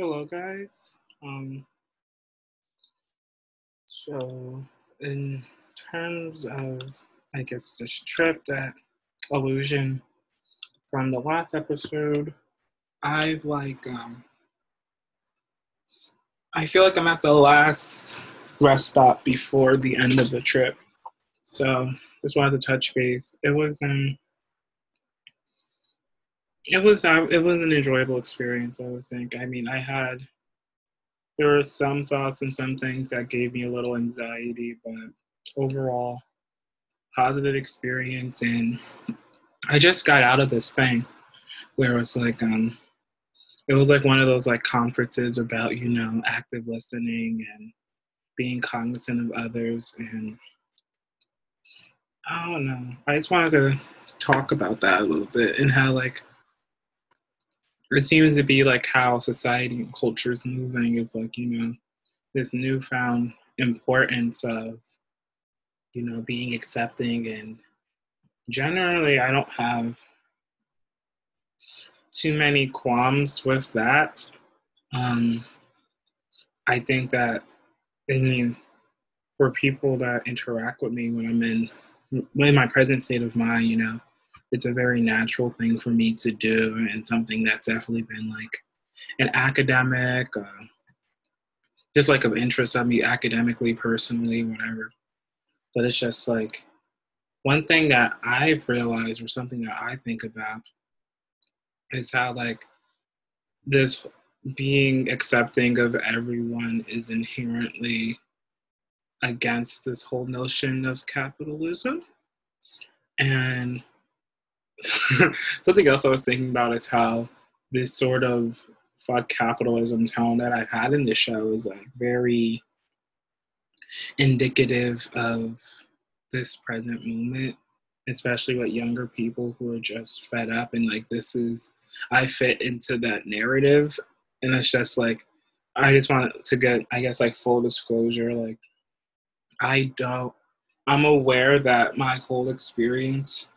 Hello, guys. Um, so, in terms of, I guess, this trip, that illusion from the last episode, I've like, um, I feel like I'm at the last rest stop before the end of the trip. So, just wanted to touch base. It was, um, it was uh, it was an enjoyable experience. I would think. I mean, I had there were some thoughts and some things that gave me a little anxiety, but overall, positive experience. And I just got out of this thing where it was like um, it was like one of those like conferences about you know active listening and being cognizant of others and I don't know. I just wanted to talk about that a little bit and how like it seems to be like how society and culture is moving. It's like, you know, this newfound importance of, you know, being accepting. And generally, I don't have too many qualms with that. Um, I think that, I mean, for people that interact with me when I'm in, in my present state of mind, you know, it's a very natural thing for me to do and something that's definitely been like an academic uh, just like of interest of me academically personally whatever. But it's just like one thing that i've realized or something that i think about is how like this being accepting of everyone is inherently against this whole notion of capitalism. And something else I was thinking about is how this sort of fuck capitalism tone that I've had in the show is like very indicative of this present moment, especially with younger people who are just fed up and like this is I fit into that narrative. And it's just like I just want to get I guess like full disclosure like I don't I'm aware that my whole experience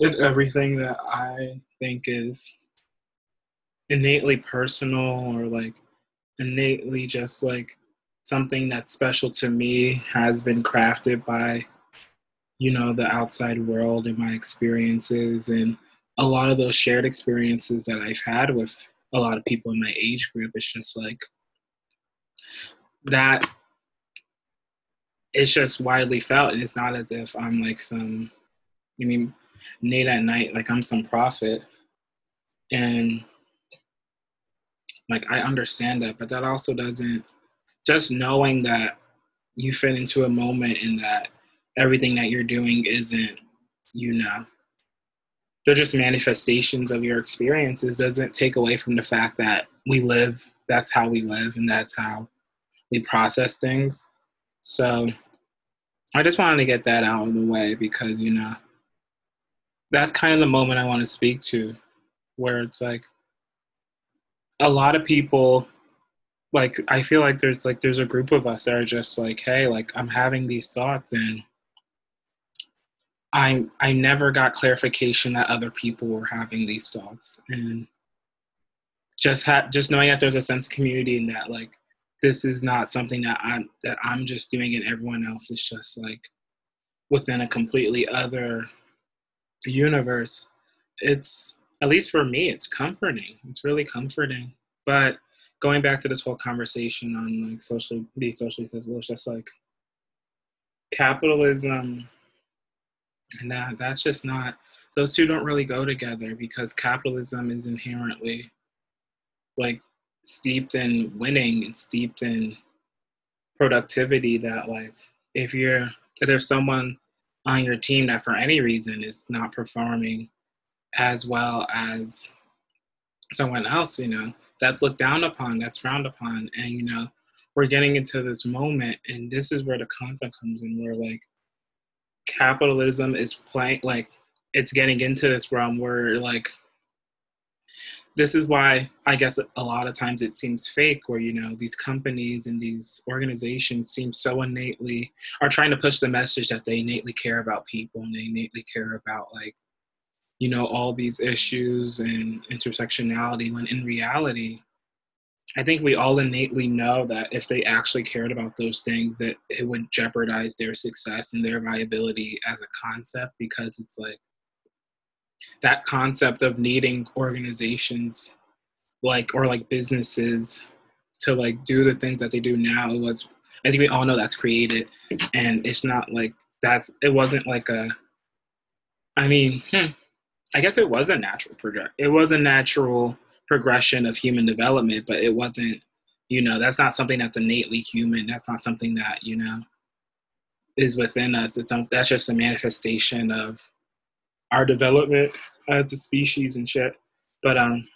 with everything that I think is innately personal or like innately just like something that's special to me has been crafted by you know the outside world and my experiences and a lot of those shared experiences that I've had with a lot of people in my age group. It's just like that it's just widely felt and it's not as if I'm like some I mean Nate at night like I'm some prophet. And like I understand that, but that also doesn't just knowing that you fit into a moment and that everything that you're doing isn't, you know, they're just manifestations of your experiences doesn't take away from the fact that we live, that's how we live, and that's how we process things. So I just wanted to get that out of the way because, you know, that's kind of the moment I want to speak to, where it's like a lot of people like I feel like there's like there's a group of us that are just like, hey, like I'm having these thoughts and I I never got clarification that other people were having these thoughts. And just ha- just knowing that there's a sense of community and that like this is not something that I'm that I'm just doing and everyone else is just like within a completely other universe, it's at least for me, it's comforting. It's really comforting. But going back to this whole conversation on like socially be socially accessible, it's just like capitalism and that that's just not those two don't really go together because capitalism is inherently like steeped in winning and steeped in productivity that like if you're if there's someone on your team that for any reason is not performing as well as someone else, you know, that's looked down upon, that's frowned upon. And, you know, we're getting into this moment, and this is where the conflict comes in, where like capitalism is playing, like, it's getting into this realm where like this is why I guess a lot of times it seems fake where you know these companies and these organizations seem so innately are trying to push the message that they innately care about people and they innately care about like you know all these issues and intersectionality when in reality I think we all innately know that if they actually cared about those things, that it would jeopardize their success and their viability as a concept because it's like that concept of needing organizations like or like businesses to like do the things that they do now was i think we all know that's created. And it's not like that's it wasn't like a i mean hmm, i guess it was a natural project it was a natural progression of human development but it wasn't you know that's not something that's innately human. That's not something that you know is within us. It's that's just a manifestation of our development as a species and shit. But um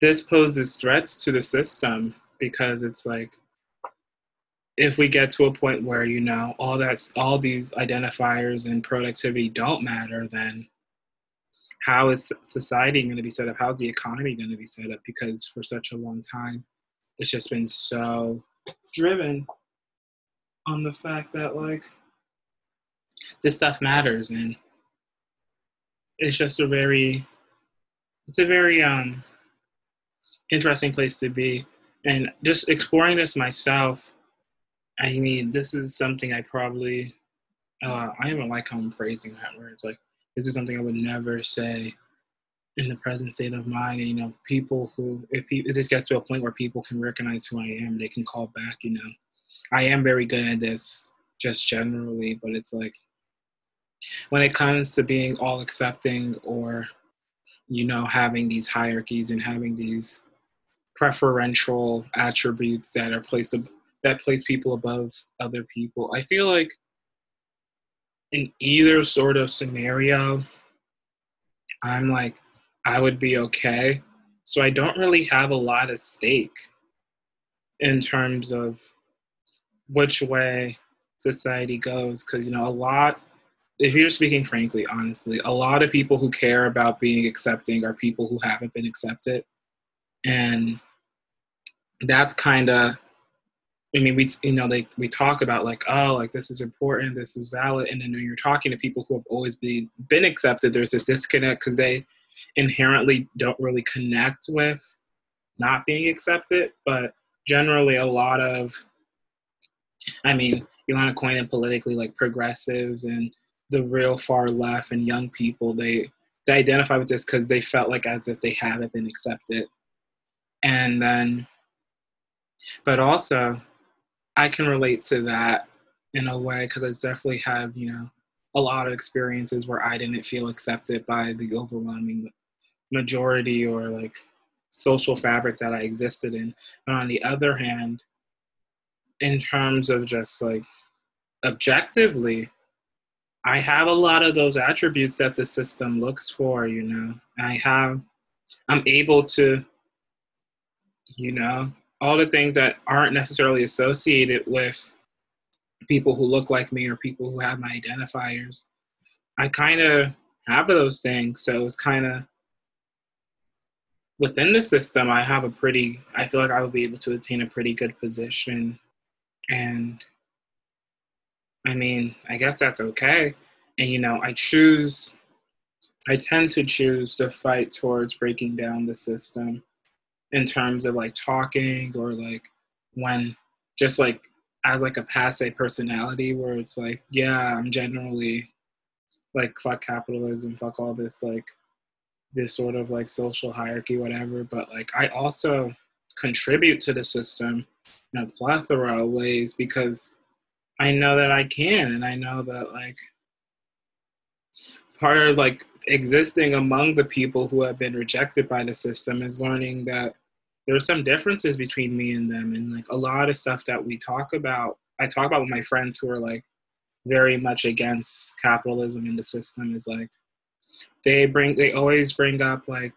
this poses threats to the system because it's like if we get to a point where you know all that's all these identifiers and productivity don't matter then how is society going to be set up? How's the economy going to be set up? Because for such a long time it's just been so driven on the fact that like this stuff matters and it's just a very it's a very um interesting place to be. And just exploring this myself, I mean, this is something I probably, uh, I even like how I'm phrasing that word. It's like, this is something I would never say in the present state of mind. And, you know, people who, if, people, if this gets to a point where people can recognize who I am, they can call back, you know. I am very good at this just generally, but it's like, when it comes to being all accepting or, you know, having these hierarchies and having these preferential attributes that are placed that place people above other people. I feel like in either sort of scenario, I'm like, I would be okay. So I don't really have a lot of stake in terms of which way society goes. Because, you know, a lot, if you're speaking frankly, honestly, a lot of people who care about being accepting are people who haven't been accepted and that's kind of I mean, we you know they we talk about like oh like this is important, this is valid, and then when you're talking to people who have always been been accepted, there's this disconnect because they inherently don't really connect with not being accepted. But generally, a lot of I mean, you want to coin it politically like progressives and the real far left and young people they they identify with this because they felt like as if they haven't been accepted. And then but also i can relate to that in a way because i definitely have you know a lot of experiences where i didn't feel accepted by the overwhelming majority or like social fabric that i existed in. But on the other hand in terms of just like objectively i have a lot of those attributes that the system looks for you know i have i'm able to you know, all the things that aren't necessarily associated with people who look like me or people who have my identifiers. I kind of have those things, so it's kind of within the system. I have a pretty. I feel like I would be able to attain a pretty good position, and I mean, I guess that's okay. And you know, I choose. I tend to choose to fight towards breaking down the system in terms of like talking or like when just like as like a passe personality where it's like yeah i'm generally like fuck capitalism fuck all this like this sort of like social hierarchy whatever but like i also contribute to the system in a plethora of ways because i know that i can and i know that like part of like existing among the people who have been rejected by the system is learning that there's some differences between me and them and like a lot of stuff that we talk about i talk about with my friends who are like very much against capitalism in the system is like they bring they always bring up like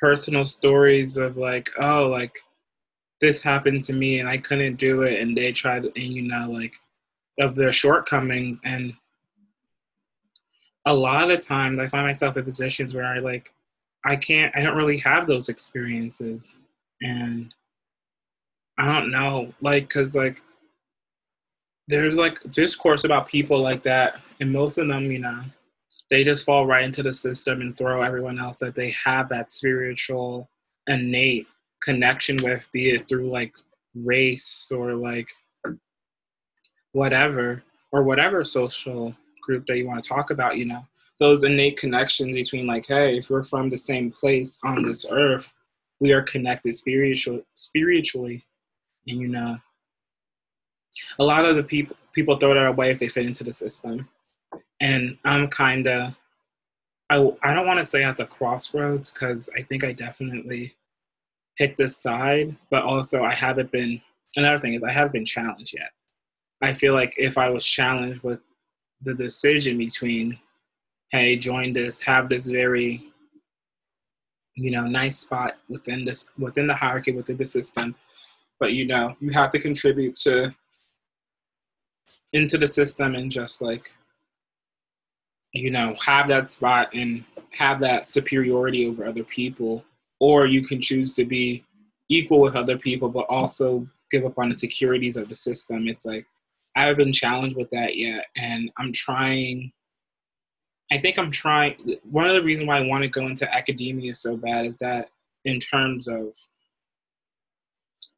personal stories of like oh like this happened to me and i couldn't do it and they tried and you know like of their shortcomings and a lot of times i find myself in positions where i like I can't, I don't really have those experiences. And I don't know, like, cause like, there's like discourse about people like that, and most of them, you know, they just fall right into the system and throw everyone else that they have that spiritual innate connection with, be it through like race or like whatever, or whatever social group that you want to talk about, you know, those innate connections between like, hey, if we're from the same place on this earth, we are connected spiritual spiritually. And you know, a lot of the people people throw that away if they fit into the system. And I'm kinda I, I don't want to say at the crossroads because I think I definitely picked a side, but also I haven't been. Another thing is I haven't been challenged yet. I feel like if I was challenged with the decision between, hey, join this, have this very, you know, nice spot within this within the hierarchy within the system, but you know, you have to contribute to into the system and just like you know have that spot and have that superiority over other people or you can choose to be equal with other people but also give up on the securities of the system. It's like i haven't been challenged with that yet and i'm trying i think i'm trying one of the reasons why i want to go into academia so bad is that in terms of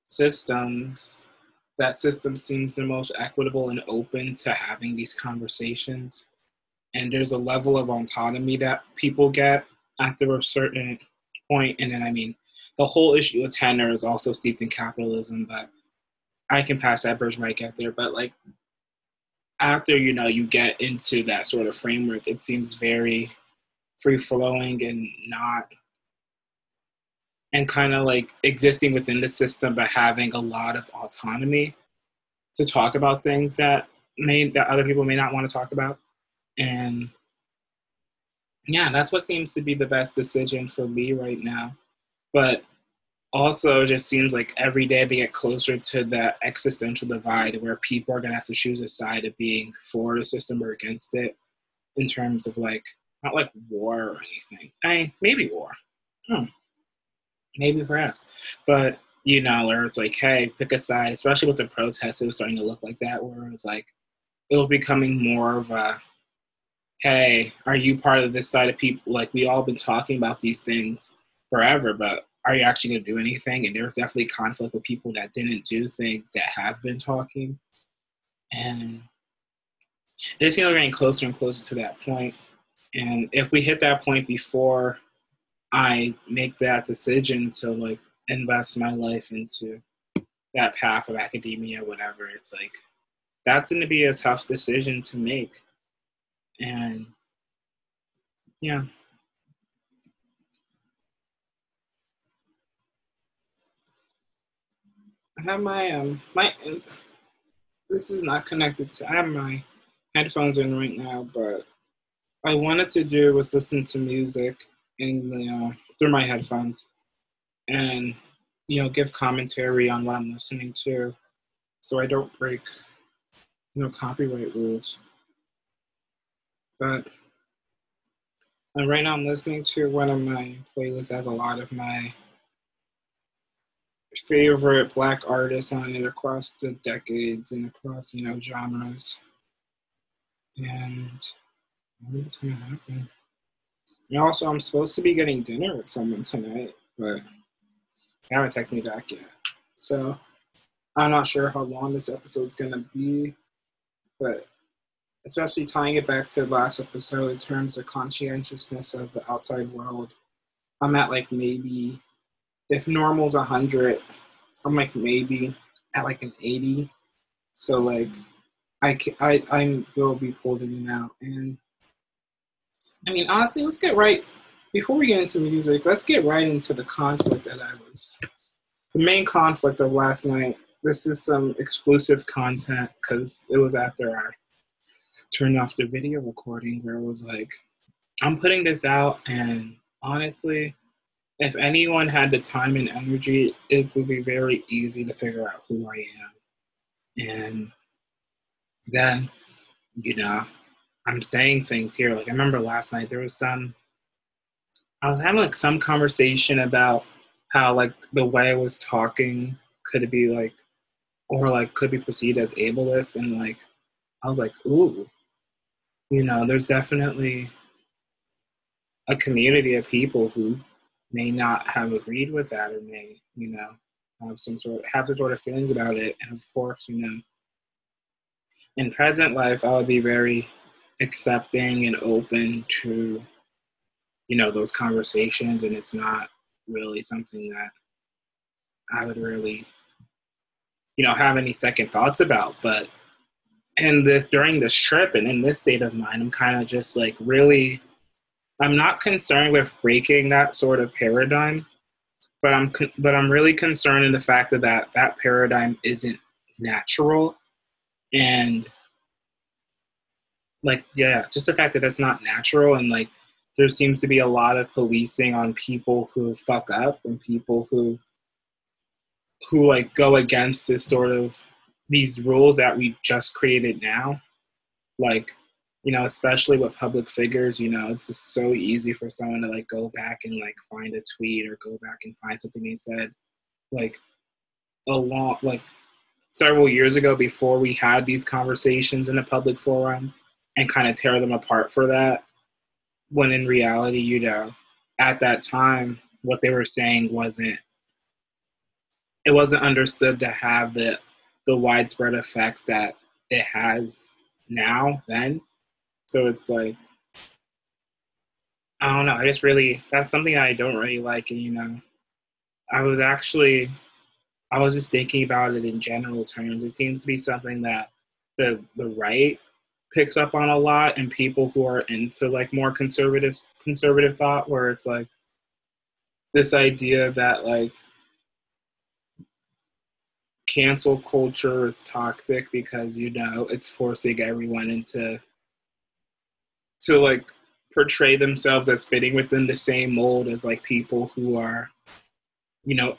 systems that system seems the most equitable and open to having these conversations. And there's a level of autonomy that people get after a certain point. And then i mean the whole issue of tenure is also steeped in capitalism but i can pass that bridge i get there. But like after you know you get into that sort of framework it seems very free flowing and not and kind of like existing within the system but having a lot of autonomy to talk about things that may that other people may not want to talk about. And yeah, that's what seems to be the best decision for me right now. But also, it just seems like every day they get closer to that existential divide where people are going to have to choose a side of being for the system or against it in terms of like, not like war or anything. I mean, maybe war. Hmm. Maybe perhaps. But, you know, where it's like, hey, pick a side, especially with the protests, it was starting to look like that, where it was like, it was becoming more of a hey, are you part of this side of people? Like we all been talking about these things forever, but are you actually going to do anything? And there was definitely conflict with people that didn't do things that have been talking, and seem like getting closer and closer to that point. And if we hit that point before I make that decision to like invest my life into that path of academia, whatever, it's like that's going to be a tough decision to make and yeah I have my um my this is not connected to I have my headphones in right now, but I wanted to do was listen to music in the uh, through my headphones and you know give commentary on what I'm listening to so I don't break you know copyright rules. But and right now I'm listening to one of my playlists that has a lot of my favorite black artists on it across the decades and across, you know, genres. And what's gonna happen? And also I'm supposed to be getting dinner with someone tonight, but they haven't texted me back yet. So I'm not sure how long this episode's gonna be, but especially tying it back to the last episode in terms of conscientiousness of the outside world. I'm at like maybe if normal's 100, I'm like maybe at like an 80. So like I I I will be pulled in and out. And I mean honestly, let's get right before we get into music. Let's get right into the conflict that I was the main conflict of last night. This is some exclusive content because it was after our turned off the video recording where it was like, I'm putting this out, and honestly, if anyone had the time and energy, it would be very easy to figure out who I am. And then, you know, I'm saying things here. Like, I remember last night there was some, I was having like some conversation about how, like, the way I was talking could be like, or like could be perceived as ableist. And like, I was like, ooh, you know, there's definitely a community of people who may not have agreed with that or may, you know, have some sort of, have the sort of feelings about it. And of course, you know, in present life, I would be very accepting and open to, you know, those conversations. And it's not really something that I would really, you know, have any second thoughts about. But in this during this trip and in this state of mind, I'm kind of just like really, I'm not concerned with breaking that sort of paradigm, but I'm but I'm really concerned in the fact that that, that paradigm isn't natural, and like yeah, just the fact that it's not natural and like there seems to be a lot of policing on people who fuck up and people who who like go against this sort of these rules that we just created now like you know especially with public figures you know it's just so easy for someone to like go back and like find a tweet or go back and find something they said like a long like several years ago before we had these conversations in a public forum and kind of tear them apart for that when in reality you know at that time what they were saying wasn't it wasn't understood to have the the widespread effects that it has now then. So it's like i don't know i just really that's something i don't really like and you know. I was actually i was just thinking about it in general terms. It seems to be something that the the right picks up on a lot and people who are into like more conservative conservative thought where it's like this idea that like cancel culture is toxic because you know it's forcing everyone into to like portray themselves as fitting within the same mold as like people who are you know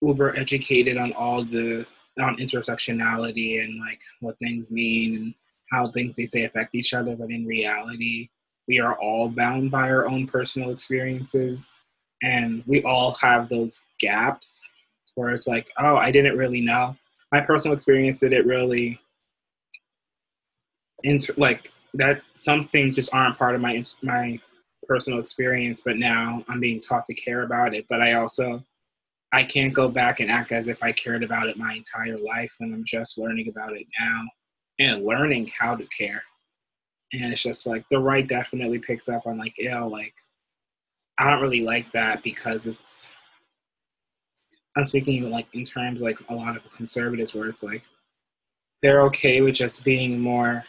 uber educated on all the on intersectionality and like what things mean and how things they say affect each other. But in reality we are all bound by our own personal experiences and we all have those gaps where it's like, oh, I didn't really know. My personal experience did it really, inter- like that. Some things just aren't part of my my personal experience, but now I'm being taught to care about it. But I also, I can't go back and act as if I cared about it my entire life when I'm just learning about it now and learning how to care. And it's just like the right definitely picks up on like, yeah, like I don't really like that because it's I'm speaking like in terms like a lot of conservatives where it's like they're okay with just being more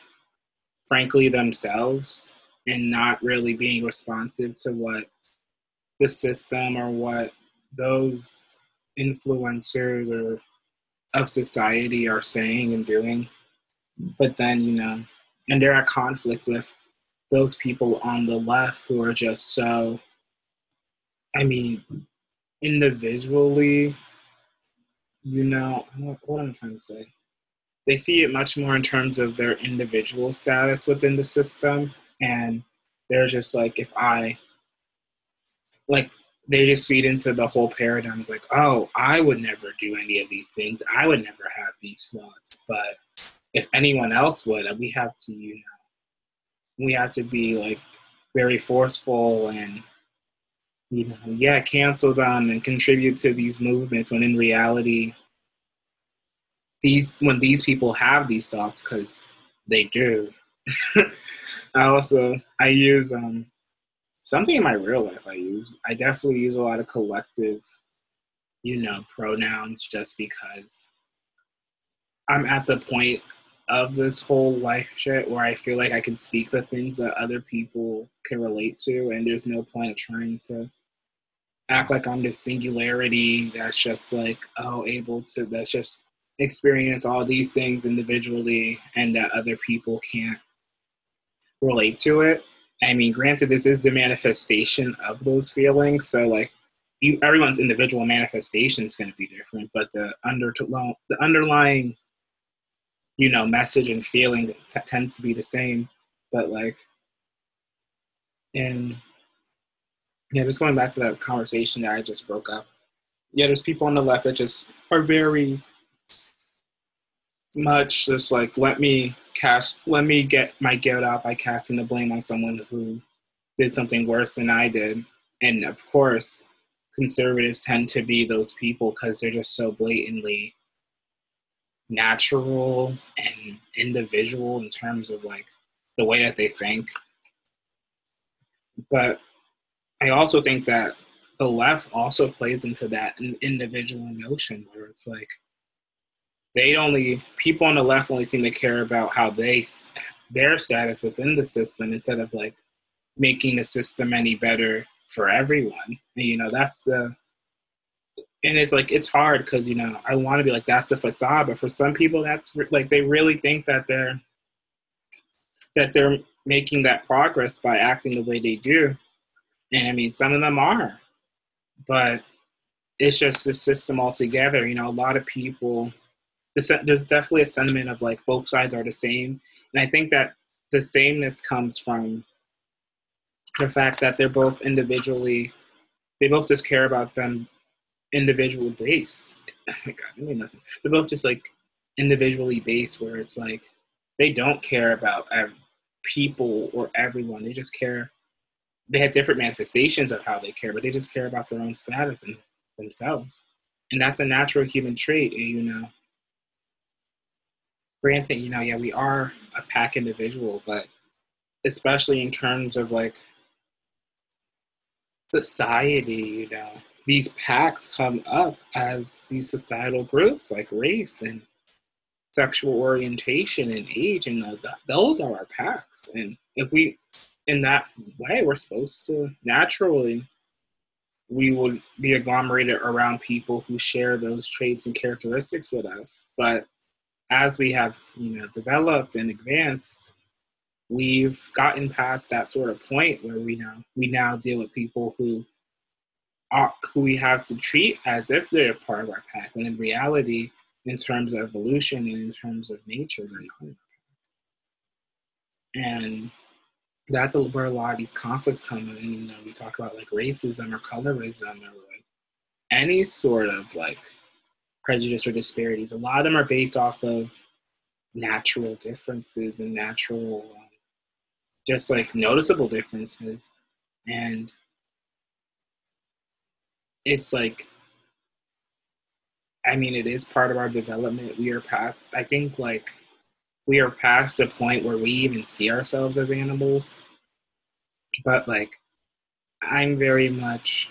frankly themselves and not really being responsive to what the system or what those influencers or of society are saying and doing. But then, you know, and they're at conflict with those people on the left who are just so I mean, individually, you know, what I'm trying to say. They see it much more in terms of their individual status within the system. And they're just like, if I, like, they just feed into the whole paradigm. It's like, oh, I would never do any of these things. I would never have these thoughts. But if anyone else would, we have to, you know, we have to be like very forceful and you know, yeah, cancel them and contribute to these movements when in reality, these when these people have these thoughts, because they do. I also I use um something in my real life I use. I definitely use a lot of collective, you know, pronouns just because I'm at the point of this whole life shit where I feel like I can speak the things that other people can relate to, and there's no point of trying to act like I'm this singularity that's just like, oh, able to, that's just experience all these things individually and that other people can't relate to it. I mean, granted, this is the manifestation of those feelings. So, like, you, everyone's individual manifestation is going to be different, but the under the underlying you know, message and feeling tends to be the same. But like, and yeah, just going back to that conversation that I just broke up. Yeah, there's people on the left that just are very much just like let me cast, let me get my guilt out by casting the blame on someone who did something worse than I did. And of course, conservatives tend to be those people because they're just so blatantly natural and individual in terms of like the way that they think. But I also think that the left also plays into that individual notion where it's like they only people on the left only seem to care about how they their status within the system instead of like making the system any better for everyone. And, you know, that's the and it's like it's hard because you know I want to be like that's the facade, but for some people that's like they really think that they're that they're making that progress by acting the way they do, and I mean some of them are, but it's just the system altogether. You know, a lot of people there's definitely a sentiment of like both sides are the same, and I think that the sameness comes from the fact that they're both individually they both just care about them individual base. God, nothing. They're both just like individually based, where it's like they don't care about people or everyone. They just care. They have different manifestations of how they care, but they just care about their own status and themselves. And that's a natural human trait. And, you know, granted, you know, yeah, we are a pack individual, but especially in terms of like society, you know, these packs come up as these societal groups like race and sexual orientation and age, and those are our packs. And if we, in that way, we're supposed to naturally, we will be agglomerated around people who share those traits and characteristics with us. But as we have, you know, developed and advanced, we've gotten past that sort of point where we now we now deal with people who are who we have to treat as if they're part of our pack, when in reality, in terms of evolution and in terms of nature, they're not. And that's where a lot of these conflicts come in. You know, we talk about like racism or colorism or like any sort of like prejudice or disparities. A lot of them are based off of natural differences and natural um, just like noticeable differences and it's like i mean it is part of our development. We are past i think like we are past the point where we even see ourselves as animals. But like i'm very much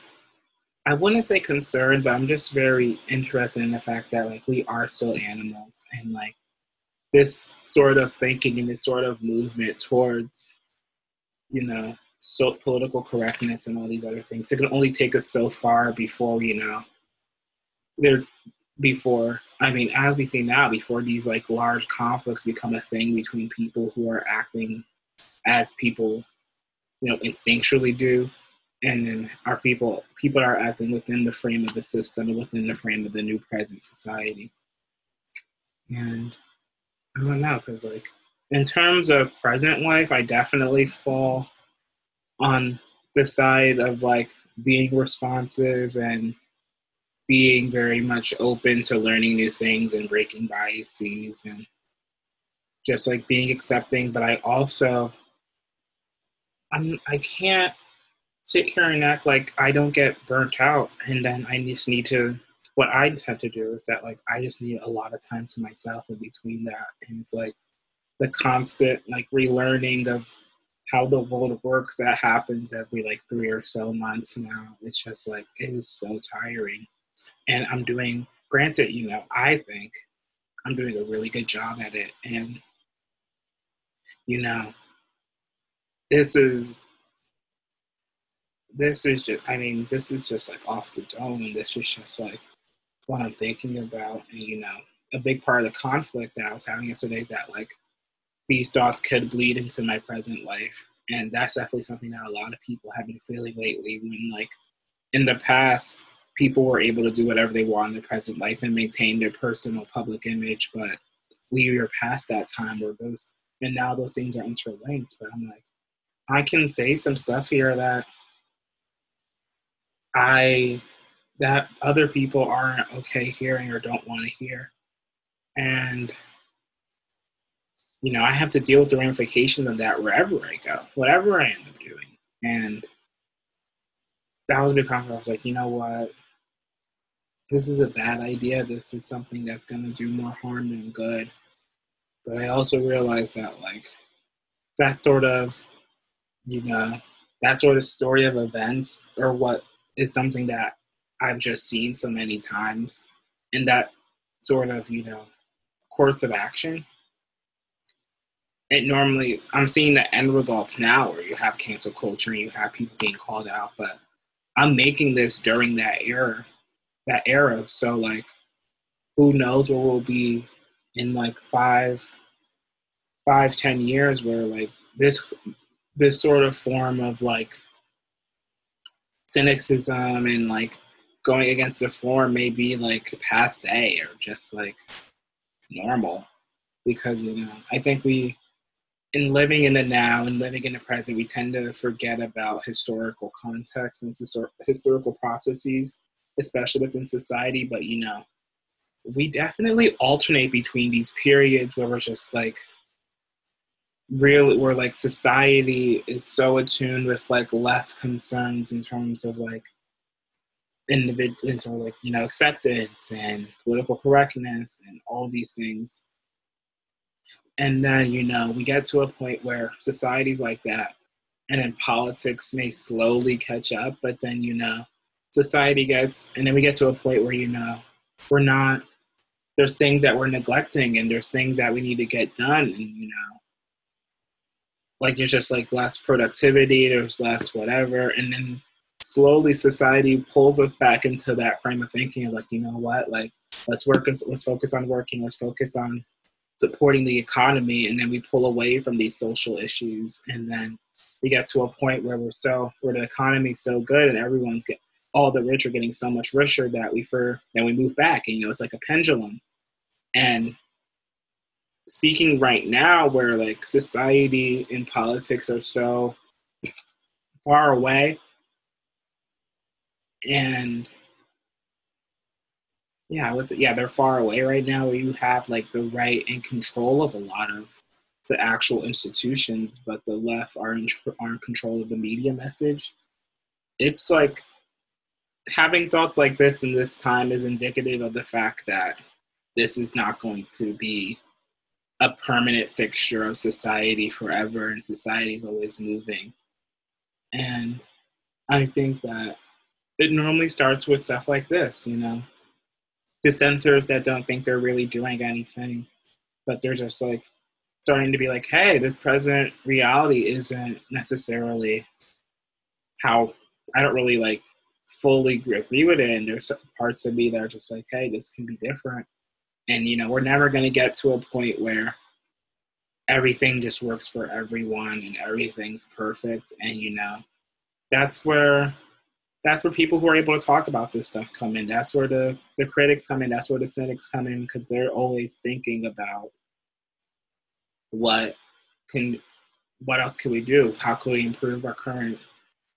i wouldn't say concerned but i'm just very interested in the fact that like we are still animals. And like this sort of thinking and this sort of movement towards you know, so political correctness and all these other things. It can only take us so far before, you know, there before I mean, as we see now, before these like large conflicts become a thing between people who are acting as people, you know, instinctually do, and then our people people are acting within the frame of the system and within the frame of the new present society. And I don't know, because like in terms of present life, I definitely fall on the side of like being responsive and being very much open to learning new things and breaking biases and just like being accepting. But i also i'm i can't sit here and act like i don't get burnt out and then i just need to what i have to do is that like i just need a lot of time to myself in between that. And it's like the constant like relearning of how the world works that happens every like three or so months now. It's just like it is so tiring. And i'm doing granted you know i think i'm doing a really good job at it. And you know this is this is just i mean this is just like off the dome. And this is just like what i'm thinking about. And you know a big part of the conflict that i was having yesterday that like these thoughts could bleed into my present life. And that's definitely something that a lot of people have been feeling lately when like in the past people were able to do whatever they want in their present life and maintain their personal public image, but we are past that time where those and now those things are interlinked. But I'm like, I can say some stuff here that I that other people aren't okay hearing or don't want to hear. And you know, I have to deal with the ramifications of that wherever I go, whatever I end up doing. And that was a the conference. I was like, you know what? This is a bad idea. This is something that's going to do more harm than good. But I also realized that, like, that sort of, you know, that sort of story of events or what is something that I've just seen so many times. And that sort of, you know, course of action it normally I'm seeing the end results now where you have cancel culture and you have people being called out, but I'm making this during that era that era. So like who knows where we'll be in like five five, ten years where like this this sort of form of like cynicism and like going against the form may be like passe or just like normal because you know I think we in living in the now and living in the present, we tend to forget about historical context and historical processes, especially within society. But you know, we definitely alternate between these periods where we're just like really where like society is so attuned with like left concerns in terms of like individual like you know acceptance and political correctness and all these things and then you know we get to a point where societies like that and then politics may slowly catch up but then you know society gets and then we get to a point where you know we're not there's things that we're neglecting and there's things that we need to get done and you know like there's just like less productivity there's less whatever and then slowly society pulls us back into that frame of thinking of like you know what like let's work let's focus on working let's focus on supporting the economy and then we pull away from these social issues. And then we get to a point where we're so where the economy's so good and everyone's get all the rich are getting so much richer that we for then we move back and you know it's like a pendulum. And speaking right now where like society and politics are so far away and yeah, what's it? Yeah, they're far away right now. You have like the right and control of a lot of the actual institutions, but the left are in, are in control of the media message. It's like having thoughts like this in this time is indicative of the fact that this is not going to be a permanent fixture of society forever, and society is always moving. And I think that it normally starts with stuff like this, you know, dissenters that don't think they're really doing anything, but they're just like starting to be like, hey, this present reality isn't necessarily how I don't really like fully agree with it. And there's parts of me that are just like, hey, this can be different. And, you know, we're never going to get to a point where everything just works for everyone and everything's perfect. And, you know, that's where that's where people who are able to talk about this stuff come in. That's where the, the critics come in. That's where the cynics come in because they're always thinking about what can what else can we do? How can we improve our current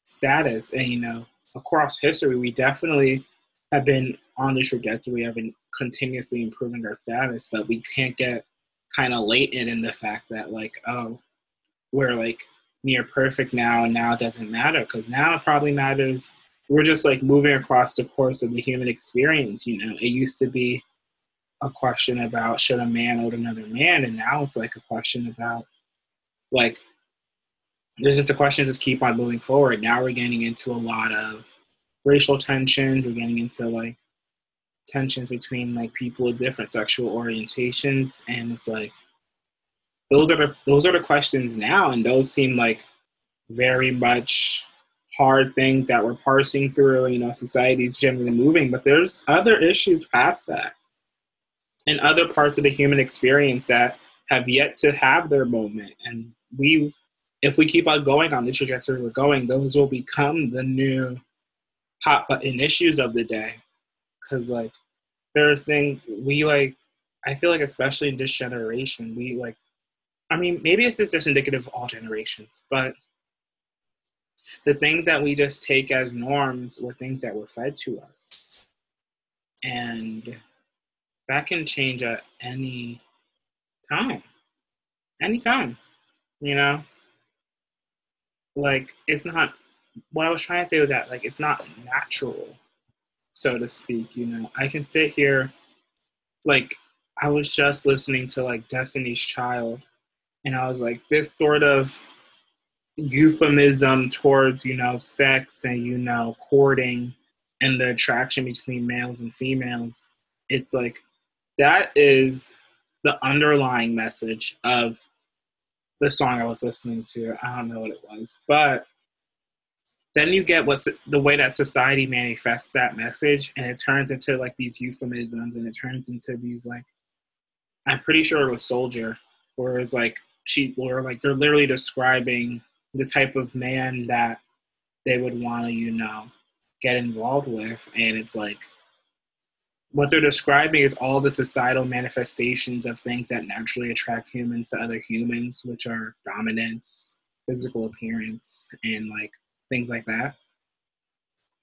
status? And you know, across history, we definitely have been on the trajectory of continuously improving our status, but we can't get kind of latent in the fact that like, oh, we're like near perfect now, and now it doesn't matter because now it probably matters we're just like moving across the course of the human experience. You know, it used to be a question about should a man own another man, and now it's like a question about like there's just a question just keep on moving forward. Now we're getting into a lot of racial tensions. We're getting into like tensions between like people with different sexual orientations, and it's like those are the those are the questions now, and those seem like very much hard things that we're parsing through. You know, society is generally moving, but there's other issues past that and other parts of the human experience that have yet to have their moment. And we, if we keep on going on the trajectory we're going, those will become the new hot button issues of the day. Because, like, there's things we like, I feel like, especially in this generation, we like, I mean, maybe it's just indicative of all generations, but the things that we just take as norms were things that were fed to us. And that can change at any time. Any time. You know? Like, it's not what I was trying to say with that, like it's not natural, so to speak. You know, I can sit here, like I was just listening to like Destiny's Child, and I was like, this sort of euphemism towards you know sex and you know courting and the attraction between males and females. It's like that is the underlying message of the song I was listening to. I don't know what it was, but then you get what's the way that society manifests that message, and it turns into like these euphemisms, and it turns into these like I'm pretty sure it was Soldier, where it's like she or like they're literally describing the type of man that they would want to, you know, get involved with, and it's like what they're describing is all the societal manifestations of things that naturally attract humans to other humans, which are dominance, physical appearance, and like things like that.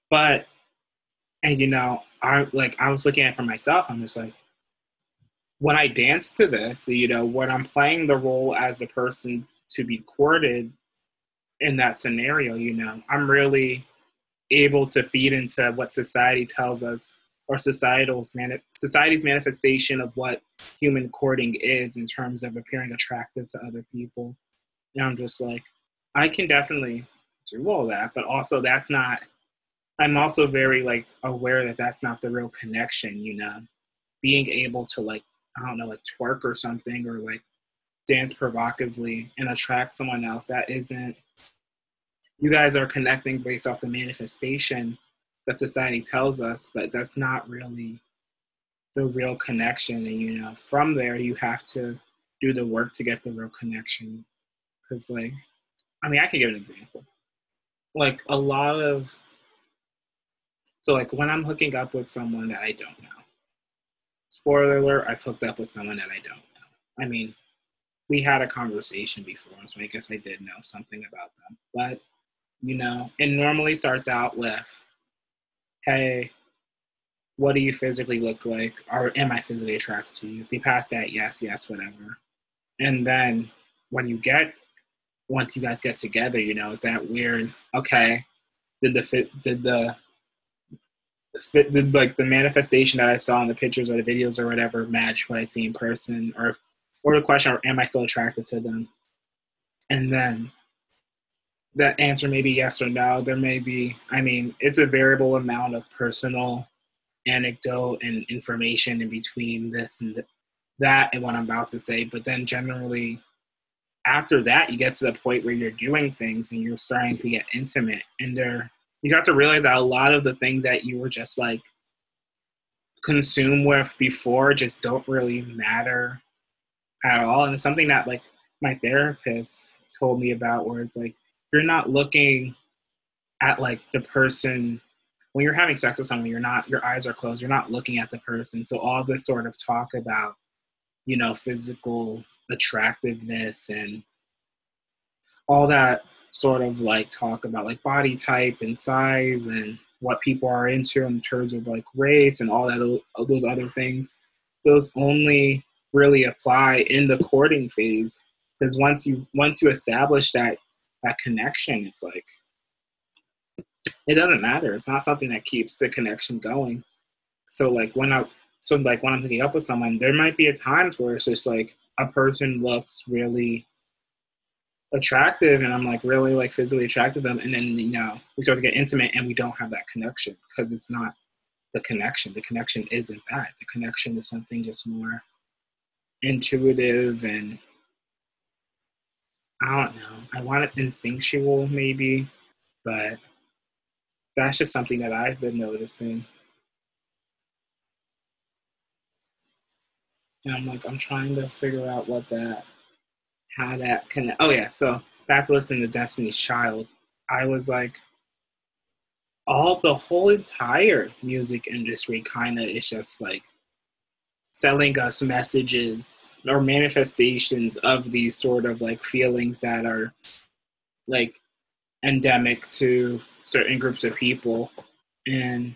But and you know, I like I was looking at for myself, I'm just like when I dance to this, you know, when I'm playing the role as the person to be courted in that scenario, you know, I'm really able to feed into what society tells us or societal's mani- society's manifestation of what human courting is in terms of appearing attractive to other people. And I'm just like, I can definitely do all that, but also that's not. I'm also very like aware that that's not the real connection. You know, being able to like I don't know like twerk or something or like dance provocatively and attract someone else that isn't. You guys are connecting based off the manifestation that society tells us, but that's not really the real connection. And you know, from there, you have to do the work to get the real connection. Because, like, I mean, I can give an example. Like, a lot of, so like when I'm hooking up with someone that I don't know, spoiler alert, I've hooked up with someone that I don't know. I mean, we had a conversation before, so I guess I did know something about them. But, you know, it normally starts out with, hey, what do you physically look like? Or am I physically attracted to you? If they pass that, yes, yes, whatever. And then when you get, once you guys get together, you know, is that weird? Okay, did the fit, did the, fit, did like the manifestation that I saw in the pictures or the videos or whatever match what I see in person? Or, or the question, am I still attracted to them? And then that answer may be yes or no. There may be, I mean, it's a variable amount of personal anecdote and information in between this and that and what I'm about to say. But then generally, after that, you get to the point where you're doing things and you're starting to get intimate, and there you start to realize that a lot of the things that you were just like consumed with before just don't really matter at all. And it's something that like my therapist told me about, where it's like you're not looking at like the person when you're having sex with someone you're not your eyes are closed you're not looking at the person. So all this sort of talk about you know physical attractiveness and all that sort of like talk about like body type and size and what people are into in terms of like race and all that those other things those only really apply in the courting phase. Because once you once you establish that that connection it's like it doesn't matter. It's not something that keeps the connection going. So like when i so like when i'm hooking up with someone there might be a times where it's just like a person looks really attractive and i'm like really like physically attracted to them and then you know we start to get intimate and we don't have that connection because it's not the connection. The connection isn't that. The connection is something just more intuitive and I don't know. I want it instinctual, maybe, but that's just something that I've been noticing. And I'm like, I'm trying to figure out what that, how that can. Oh yeah, so back to listening to Destiny's Child. I was like, all the whole entire music industry kind of is just like selling us messages or manifestations of these sort of like feelings that are like endemic to certain groups of people. And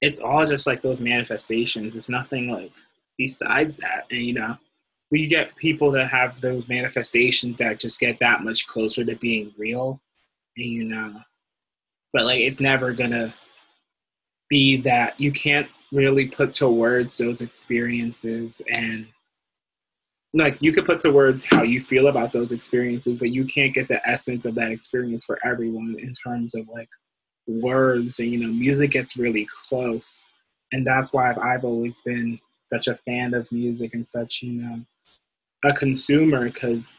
it's all just like those manifestations. It's nothing like besides that. And you know we get people that have those manifestations that just get that much closer to being real. And you know, but like it's never gonna be that you can't really put to words those experiences and like you could put to words how you feel about those experiences but you can't get the essence of that experience for everyone in terms of like words and you know music gets really close. And that's why I've always been such a fan of music and such you know a consumer because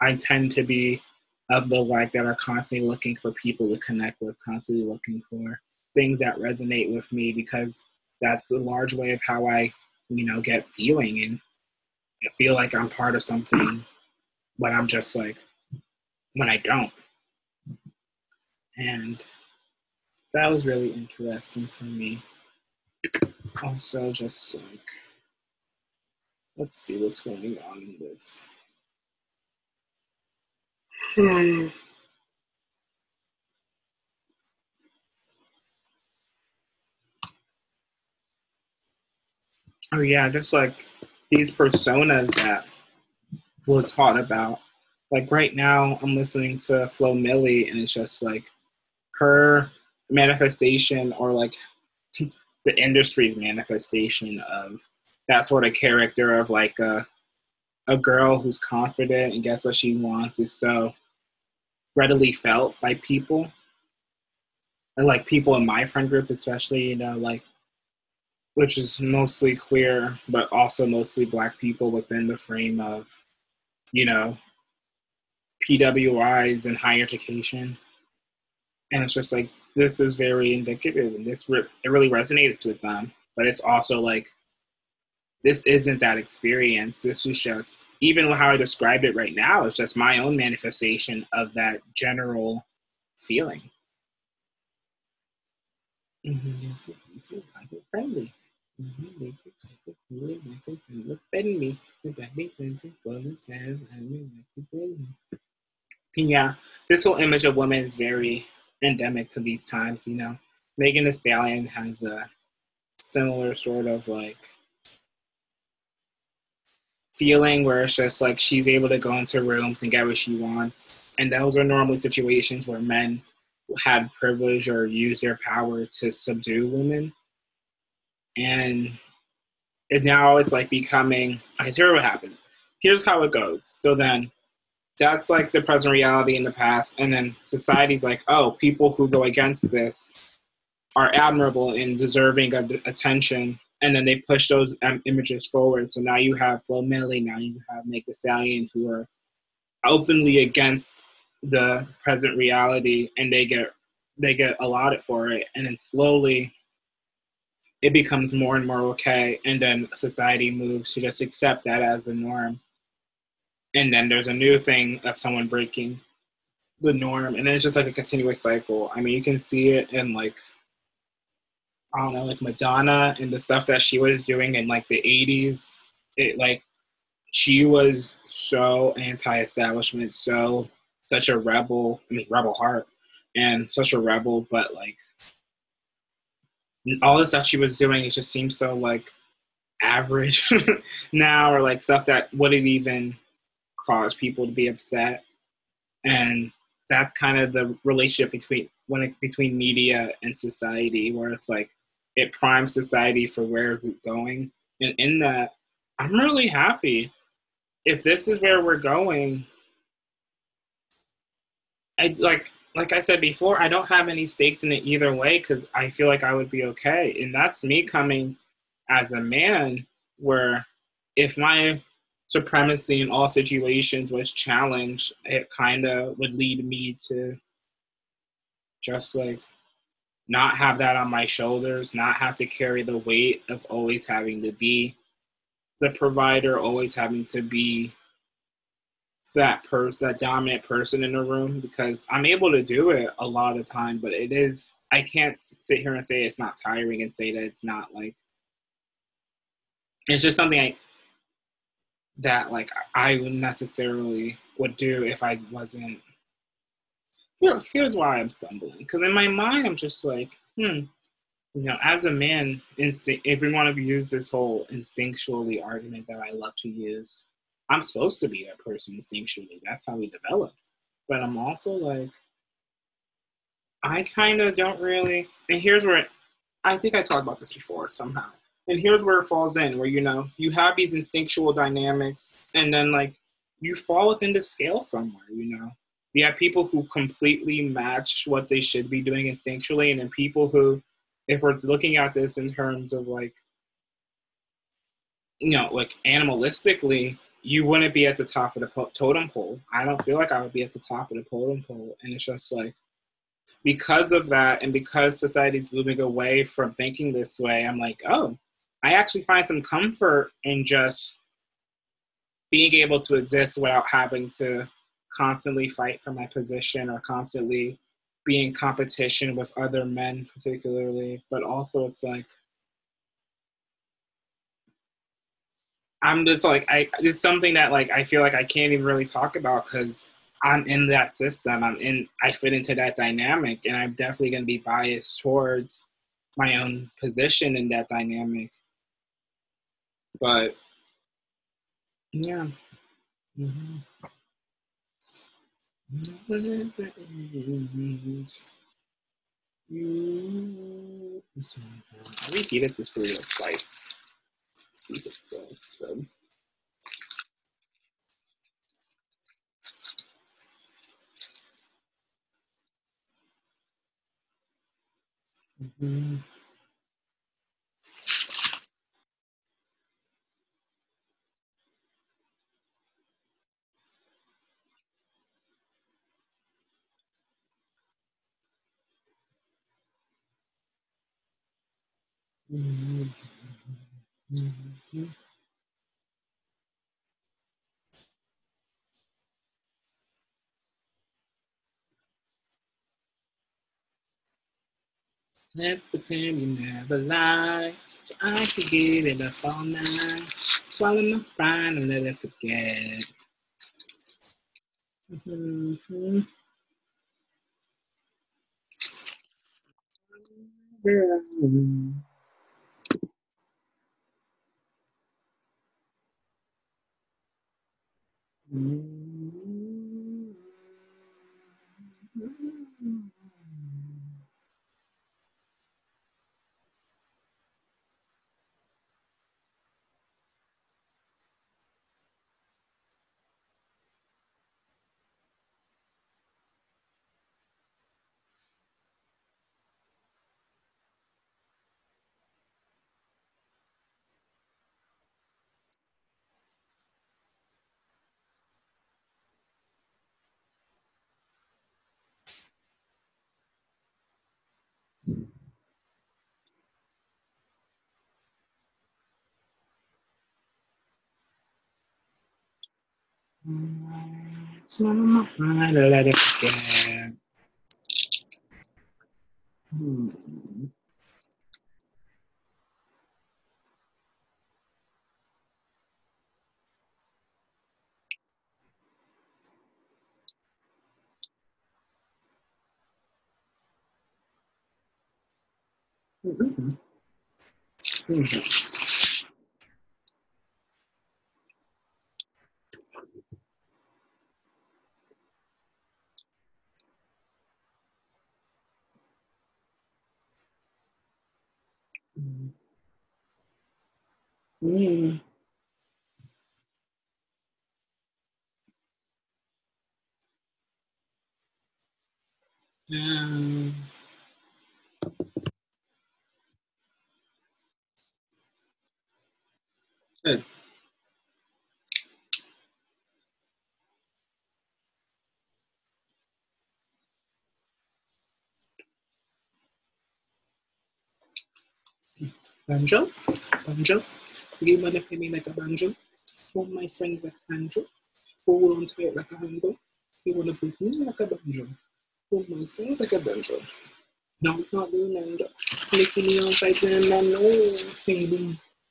I tend to be of the like that are constantly looking for people to connect with constantly looking for things that resonate with me because that's the large way of how I, you know, get feeling and I feel like I'm part of something when I'm just like when I don't. And that was really interesting for me. Also, just like, let's see what's going on in this. Hmm. Oh yeah, just like these personas that we're taught about. Like right now, I'm listening to Flo Milli, and it's just like her manifestation, or like the industry's manifestation of that sort of character of like a a girl who's confident and gets what she wants is so readily felt by people and like people in my friend group especially you know like which is mostly queer, but also mostly black people within the frame of, you know, PWIs and higher education. And it's just like, this is very indicative and this re- it really resonates with them. But it's also like, this isn't that experience. This is just, even how I described it right now, it's just my own manifestation of that general feeling. Mm-hmm. Friendly. Yeah, this whole image of women is very endemic to these times, you know. Megan Thee Stallion has a similar sort of like feeling where it's just like she's able to go into rooms and get what she wants. And those are normally situations where men had privilege or use their power to subdue women and and now it's like becoming okay here's what happened. Here's how it goes. So then that's like the present reality in the past. And then society's like oh people who go against this are admirable and deserving of attention. And then they push those um, images forward. So now you have Flo Milli, now you have Meg Thee Stallion who are openly against the present reality. And they get they get allotted for it. And then slowly it becomes more and more okay and then society moves to just accept that as a norm. And then there's a new thing of someone breaking the norm and then it's just like a continuous cycle. I mean you can see it in like i don't know like madonna and the stuff that she was doing in like the 80s it like she was so anti-establishment so such a rebel i mean rebel heart and such a rebel but like all the stuff she was doing it just seems so like average now or like stuff that wouldn't even cause people to be upset. And that's kind of the relationship between when it, between media and society where it's like it primes society for where is it going. And in that i'm really happy. If this is where we're going i like like I said before, I don't have any stakes in it either way because I feel like I would be okay. And that's me coming as a man, where if my supremacy in all situations was challenged, it kind of would lead me to just like not have that on my shoulders, not have to carry the weight of always having to be the provider, always having to be that person, that dominant person in the room, because I'm able to do it a lot of time, but it is, I can't sit here and say it's not tiring and say that it's not like, it's just something I, that like I would necessarily would do if I wasn't. Here, here's why I'm stumbling, because in my mind I'm just like, hmm, you know, as a man, instinct, if we want to use this whole instinctually argument that I love to use, I'm supposed to be that person instinctually. That's how we developed. But I'm also like, I kind of don't really. And here's where it, I think I talked about this before somehow. And here's where it falls in, where you know you have these instinctual dynamics, and then like you fall within the scale somewhere. You know, you have people who completely match what they should be doing instinctually, and then people who, if we're looking at this in terms of like, you know, like animalistically, you wouldn't be at the top of the totem pole. I don't feel like I would be at the top of the totem pole, and it's just like because of that and because society's moving away from thinking this way, I'm like, oh, I actually find some comfort in just being able to exist without having to constantly fight for my position or constantly be in competition with other men, particularly. But also, it's like, I'm just like, I, it's something that like I feel like I can't even really talk about because I'm in that system. I'm in. I fit into that dynamic, and I'm definitely going to be biased towards my own position in that dynamic. But yeah. Mm-hmm. I reheated this burrito twice. See it's still good. Mm-hmm. Mm-hmm. Mm-hmm. Let's pretend you never lie. So I could give it up all night. Swallow my pride and let it forget. Mm-hmm. Mm-hmm. Swallow my pride and let it forget. Hmm. Mm-hmm. Mm-hmm. Mm. Um, good. Banjo, banjo. Forgive my left me like a banjo. Hold my strings like a banjo. Hold on to it like a handle. You wanna beat me like a banjo. Hold my strings like a banjo. No, not remember. Making me site when I know. Baby, baby,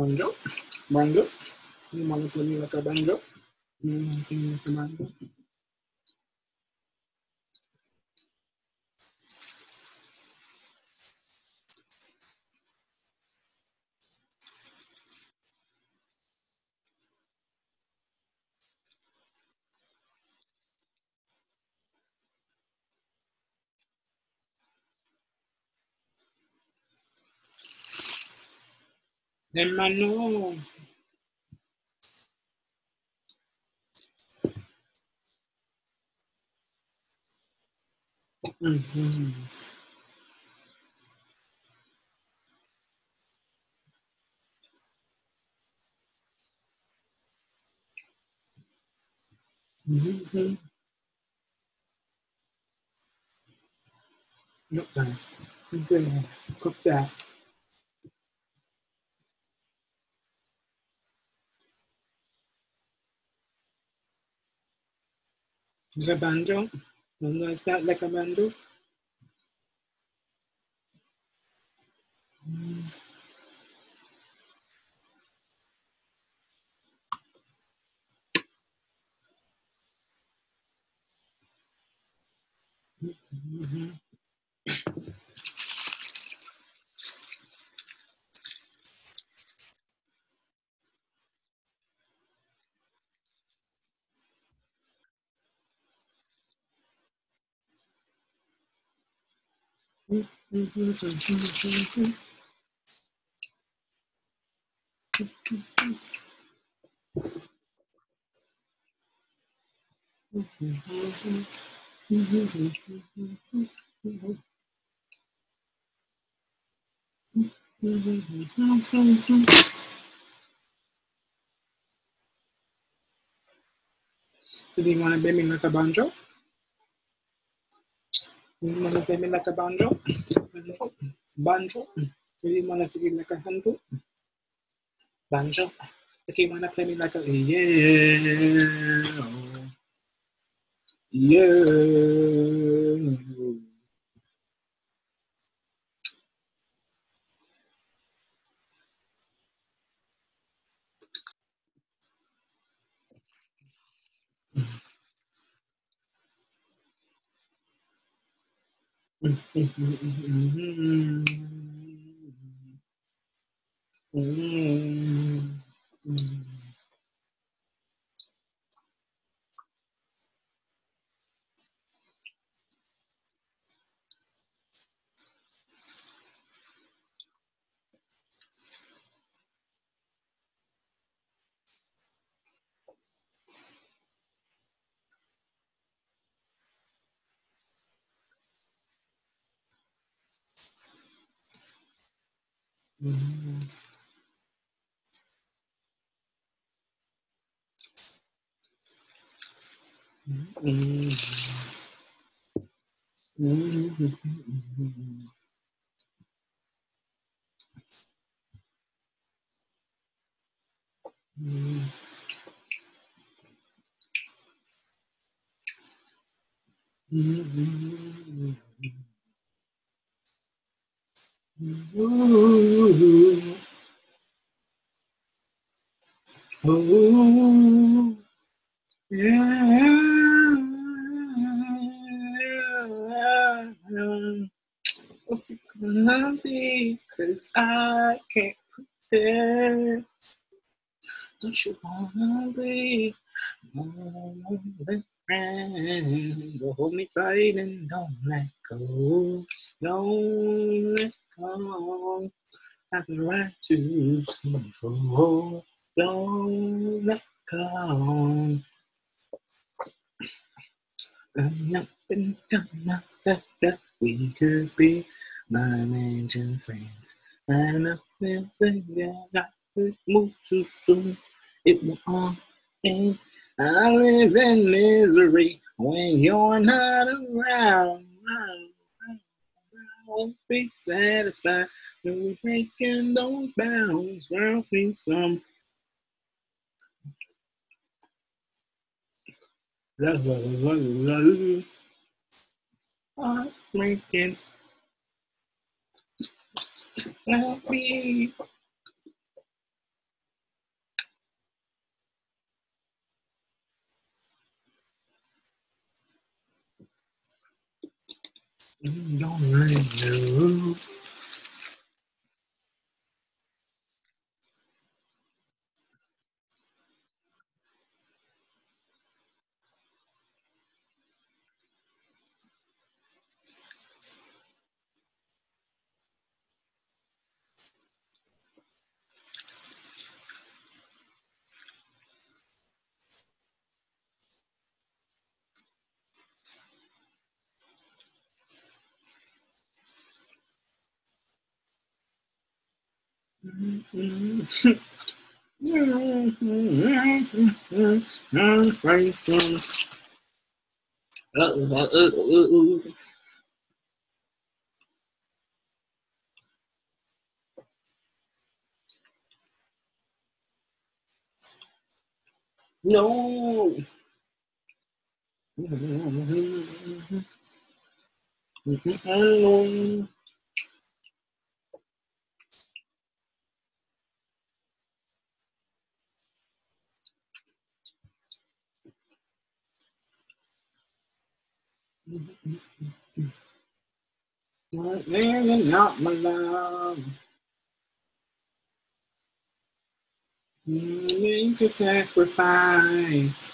Banjo, banjo. You want to play me like a banjo? You want to play me like a banjo? Hermano. Mm-hmm. Mm-hmm. Lúc này, không quên Like banjo. Don't like. Mm-hmm. Do you want to play me like a banjo? Want to play me like a banjo? Banjo? You want to sing like a banjo? Banjo? You want to play me like a yeah? Yeah. Mm-hmm. mm-hmm. mm-hmm. mm-hmm. Mm-hmm. Mm-hmm. Hmm. Hmm. Hmm. Oh, yeah. What's it gonna be? Cause I can't pretend. Don't you wanna be my only friend? Go hold me tight and don't let go. Don't let go. Have the right to control. Don't let go. And up and down, I said that we could be my angels friends. And I feel that I could move too soon. It will all end. I live in misery when you're not around. Won't be satisfied. No breaking those bounds. World me some love, love, love. breaking. Help me. Don't let you. No. Not my love. Make a sacrifice.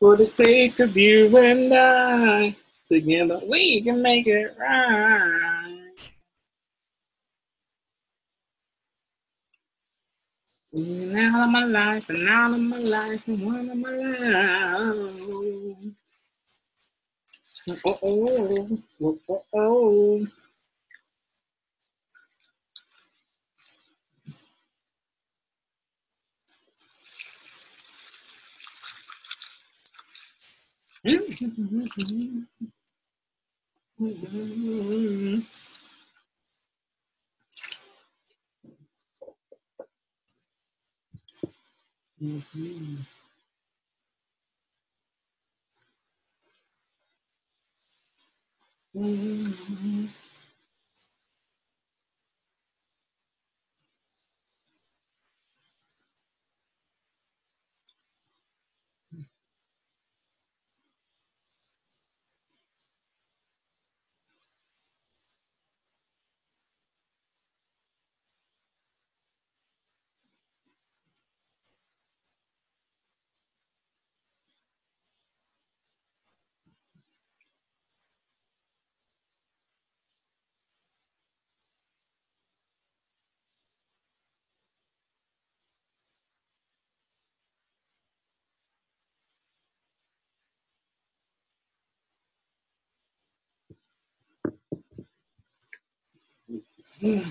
For the sake of you and I, together we can make it right. And out of my life, and out of my life, and one of my life. Oh, oh, oh, oh, oh. Bimourir, Grenadier, Mm-hmm.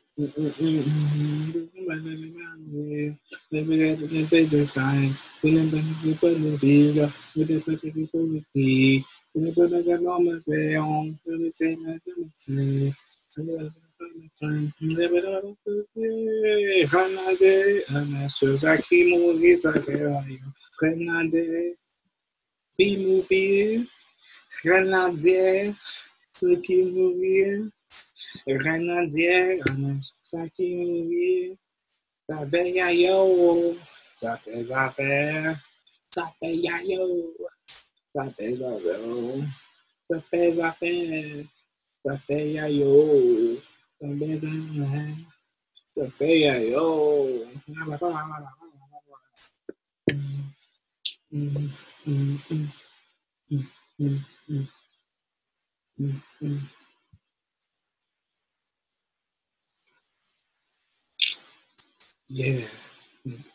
qui mourir, Grenadier, ceux qui mourir, ça fait yayo, ça fait affaire, ça fait yayo, ça fait affaire, Café, café, café, ya yo. Café, ya yo. Mm, mm, mm, mm, mm, mm, mm, mm. Yeah,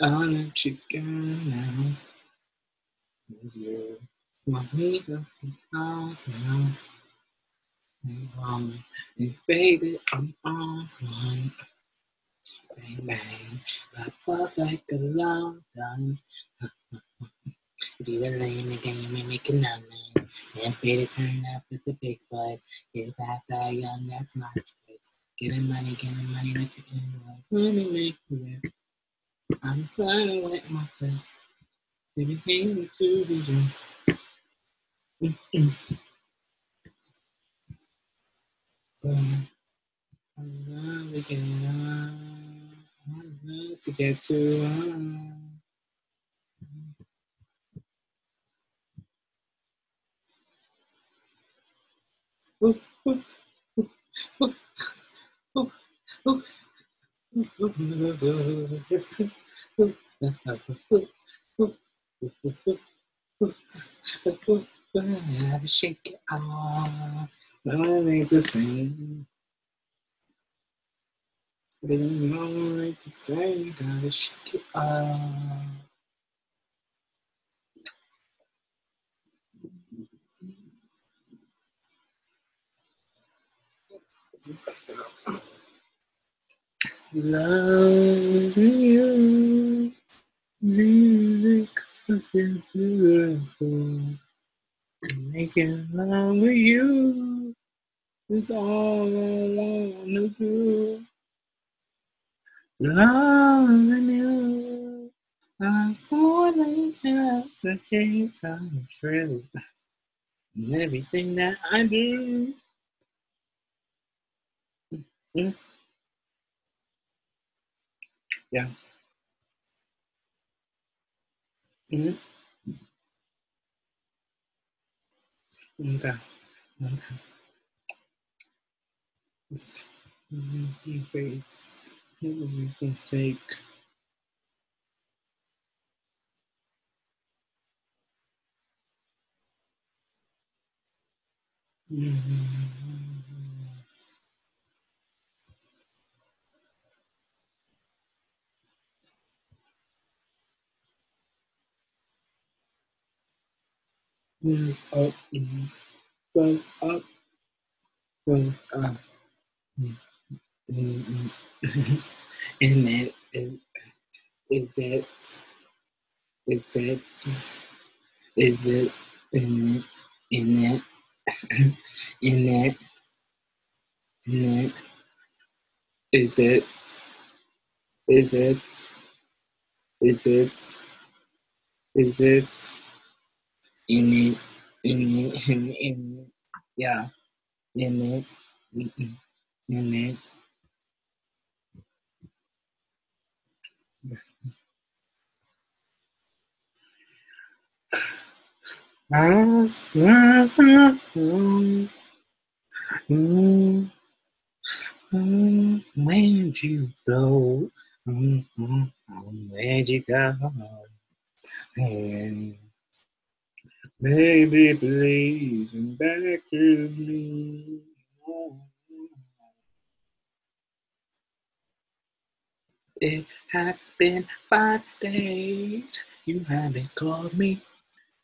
I'll let you go now. You want me to out now. And um, and baby, I'm on one. Bang bang, I fuck like a long time. If you were laying the game and making nothing, then baby turn up with the big boys. Get past that young, that's my choice. Getting money, getting money, making invoice. Let me make. I'm flying away myself. Baby, came to gym. But I'm gonna get on. I'm going to get to on. Ooh, ooh, ooh, ooh, ooh, ooh. Gotta shake it off. No need to sing. Didn't know what to say. Gotta shake it off. Loving you, music was beautiful. Making love with you is all I wanna do. Loving you, I'm falling just a dream come true. Everything that I do. Mm, Yeah. Time. One time. It's mm, face. Mm, Fake. Mm, mm, Up. mm, Go up. Go up. Mm, mm, mm. And that is, is it, is it, is it, in in it, in it, in it, is it, is it, is it, is it, in it, in it, in it, in it, yeah, in it, mm-mm, in it. Ah, ah, ah, mm, mm, Where'd you go? Mm, mm, Where'd you go? And please, come back to me. It has been five days. You haven't called me.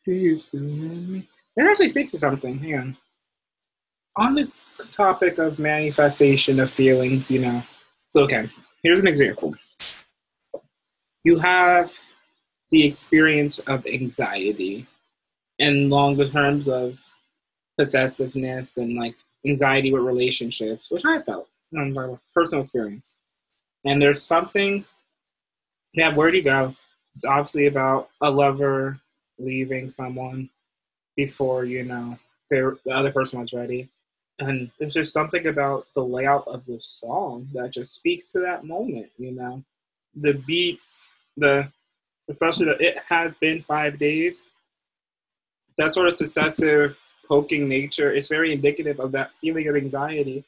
You still me? That actually speaks to something. Hang on. On this topic of manifestation of feelings, you know, okay, here's an example. You have the experience of anxiety and longer terms of possessiveness and like anxiety with relationships, which I felt um, by personal experience. And there's something yeah, where do you go? It's obviously about a lover leaving someone before you know the other person was ready. And there's just something about the layout of the song that just speaks to that moment, you know. The beats, the especially the it has been five days, that sort of successive poking nature is very indicative of that feeling of anxiety.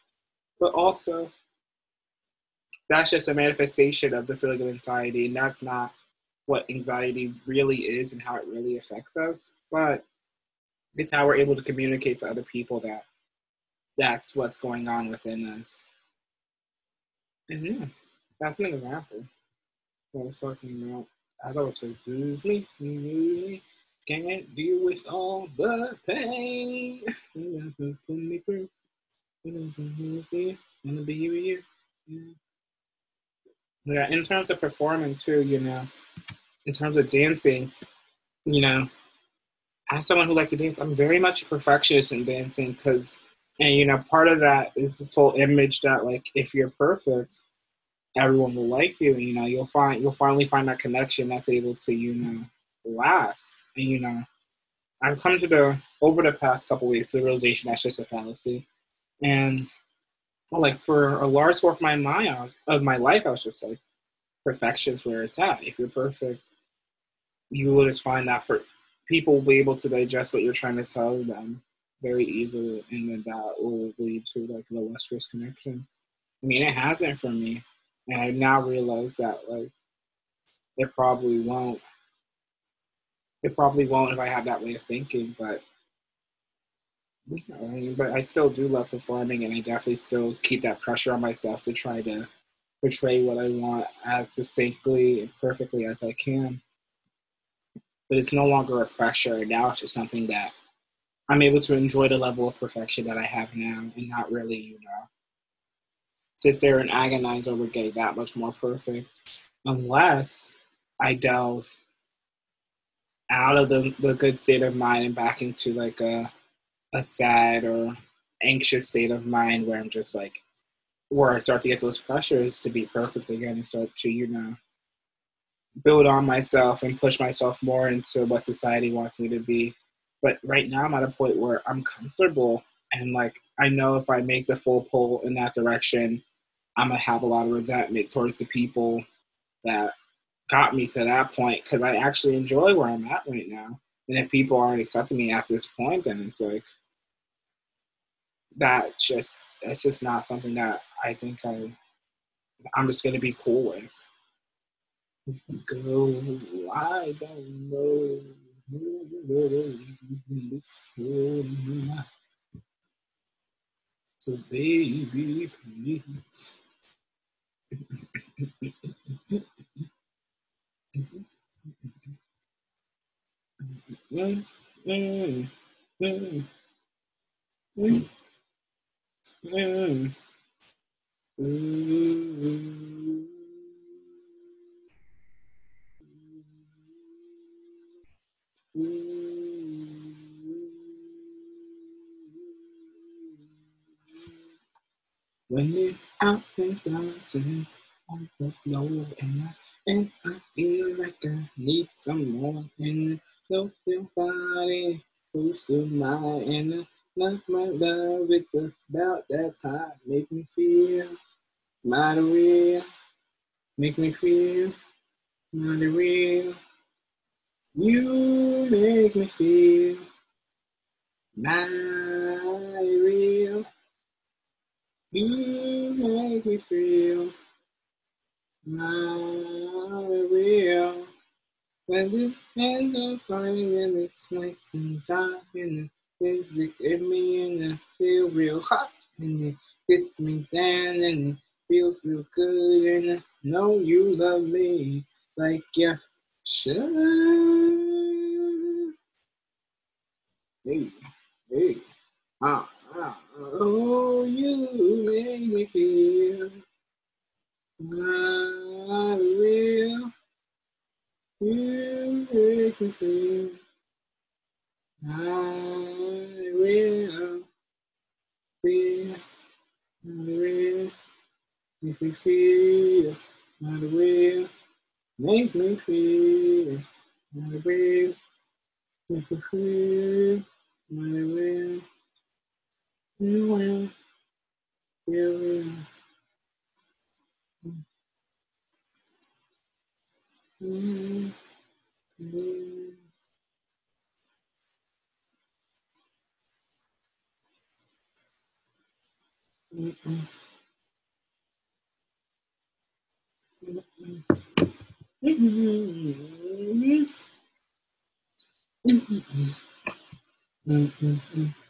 But also, that's just a manifestation of the feeling of anxiety, and that's not what anxiety really is and how it really affects us. But it's how we're able to communicate to other people that that's what's going on within us. And yeah, that's an example. What fucking? I thought it was for lose me, lose me. Can't deal with all the pain. Put me through. Wanna be with you. Yeah. in terms of performing too, you know, in terms of dancing, you know, as someone who likes to dance, I'm very much a perfectionist in dancing because, and you know, part of that is this whole image that like if you're perfect, everyone will like you. You know, you'll find you'll finally find that connection that's able to you know last. And you know, I've come to the over the past couple weeks the realization that's just a fallacy. And well, like for a large part of my mind of my life, I was just like, perfection's where it's at. If you're perfect, you will just find that people will be able to digest what you're trying to tell them very easily, and then that will lead to like a lustrous connection. I mean, it hasn't for me, and I now realize that like it probably won't. It probably won't if I have that way of thinking, but I mean, but I still do love performing, and I definitely still keep that pressure on myself to try to portray what I want as succinctly and perfectly as I can but it's no longer a pressure. Now it's just something that I'm able to enjoy the level of perfection that I have now and not really, you know, sit there and agonize over getting that much more perfect unless I delve out of the, the good state of mind and back into like a, a sad or anxious state of mind where I'm just like, where I start to get those pressures to be perfect again and start to, you know, build on myself and push myself more into what society wants me to be. But right now, I'm at a point where I'm comfortable and like I know if I make the full pull in that direction, I'm gonna have a lot of resentment towards the people that got me to that point because I actually enjoy where I'm at right now. And if people aren't accepting me at this point, then it's like that just that's just not something that I think I I'm just gonna be cool with go. I don't know. So baby, please. mm, mm, mm, mm, mm, mm. When you're out there dancing on the floor and I, and I feel like I need some more and love your body close to mine and love my love, it's about that time. Make me feel mighty real, make me feel mighty real. You make me feel mighty real. You make me feel real. When the end of flying and it's nice and dark and the music in me and I feel real hot and it kiss me down and it feels real good and I know you love me like you should. Hey, hey, ah, ah, oh, you make me feel I will. You me feel I will feel I will make me feel I will make me feel I will make me feel I will. You will. You will. Mm -hmm. Mm -mm. Mm-hmm.